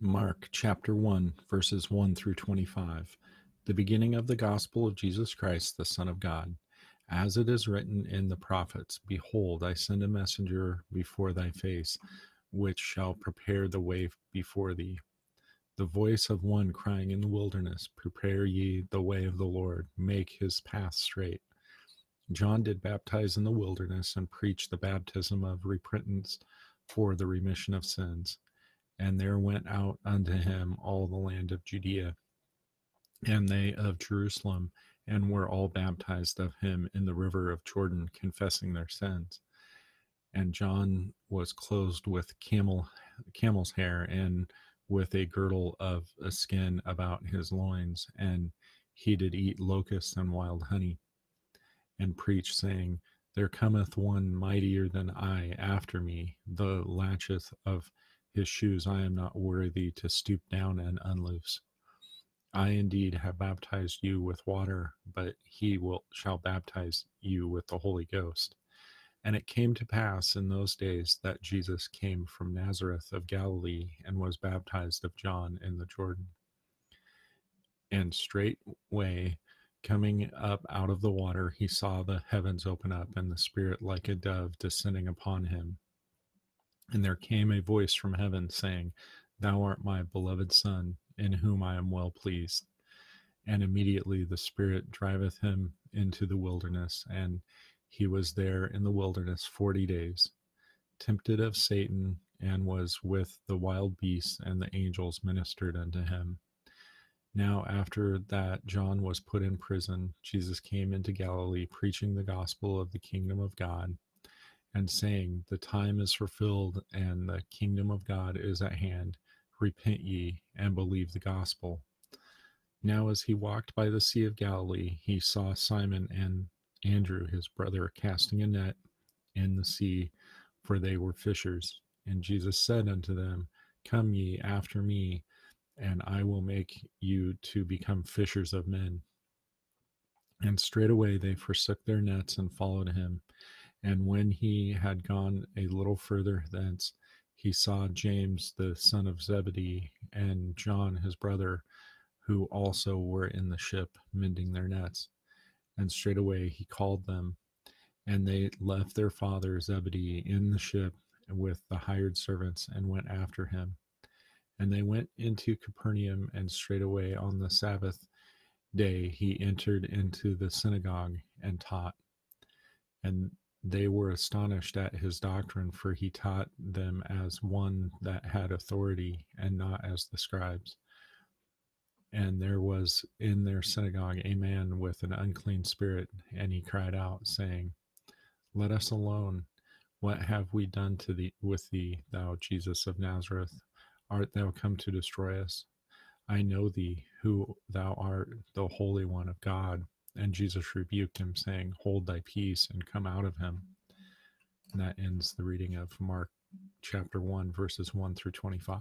Mark chapter 1, verses 1 through 25. The beginning of the gospel of Jesus Christ, the Son of God. As it is written in the prophets Behold, I send a messenger before thy face, which shall prepare the way before thee. The voice of one crying in the wilderness, Prepare ye the way of the Lord, make his path straight. John did baptize in the wilderness and preach the baptism of repentance for the remission of sins and there went out unto him all the land of Judea, and they of Jerusalem, and were all baptized of him in the river of Jordan, confessing their sins. And John was clothed with camel camel's hair and with a girdle of a skin about his loins, and he did eat locusts and wild honey, and preach, saying, There cometh one mightier than I after me, the latcheth of his shoes I am not worthy to stoop down and unloose. I indeed have baptized you with water, but he will shall baptize you with the Holy Ghost. And it came to pass in those days that Jesus came from Nazareth of Galilee and was baptized of John in the Jordan. And straightway coming up out of the water, he saw the heavens open up and the Spirit like a dove descending upon him and there came a voice from heaven saying, Thou art my beloved Son, in whom I am well pleased. And immediately the Spirit driveth him into the wilderness, and he was there in the wilderness forty days, tempted of Satan, and was with the wild beasts, and the angels ministered unto him. Now, after that John was put in prison, Jesus came into Galilee, preaching the gospel of the kingdom of God and saying, The time is fulfilled and the kingdom of God is at hand. Repent ye and believe the gospel. Now, as he walked by the Sea of Galilee, he saw Simon and Andrew, his brother, casting a net in the sea, for they were fishers. And Jesus said unto them, Come ye after me, and I will make you to become fishers of men. And straightway they forsook their nets and followed him. And when he had gone a little further thence, he saw James the son of Zebedee and John his brother, who also were in the ship mending their nets. And straightway he called them, and they left their father Zebedee in the ship with the hired servants and went after him. And they went into Capernaum, and straightway on the Sabbath day he entered into the synagogue and taught. And they were astonished at his doctrine, for he taught them as one that had authority and not as the scribes. And there was in their synagogue a man with an unclean spirit, and he cried out, saying, Let us alone. What have we done to thee with thee, thou Jesus of Nazareth? Art thou come to destroy us? I know thee, who thou art, the Holy One of God. And Jesus rebuked him, saying, Hold thy peace and come out of him. And that ends the reading of Mark chapter 1, verses 1 through 25.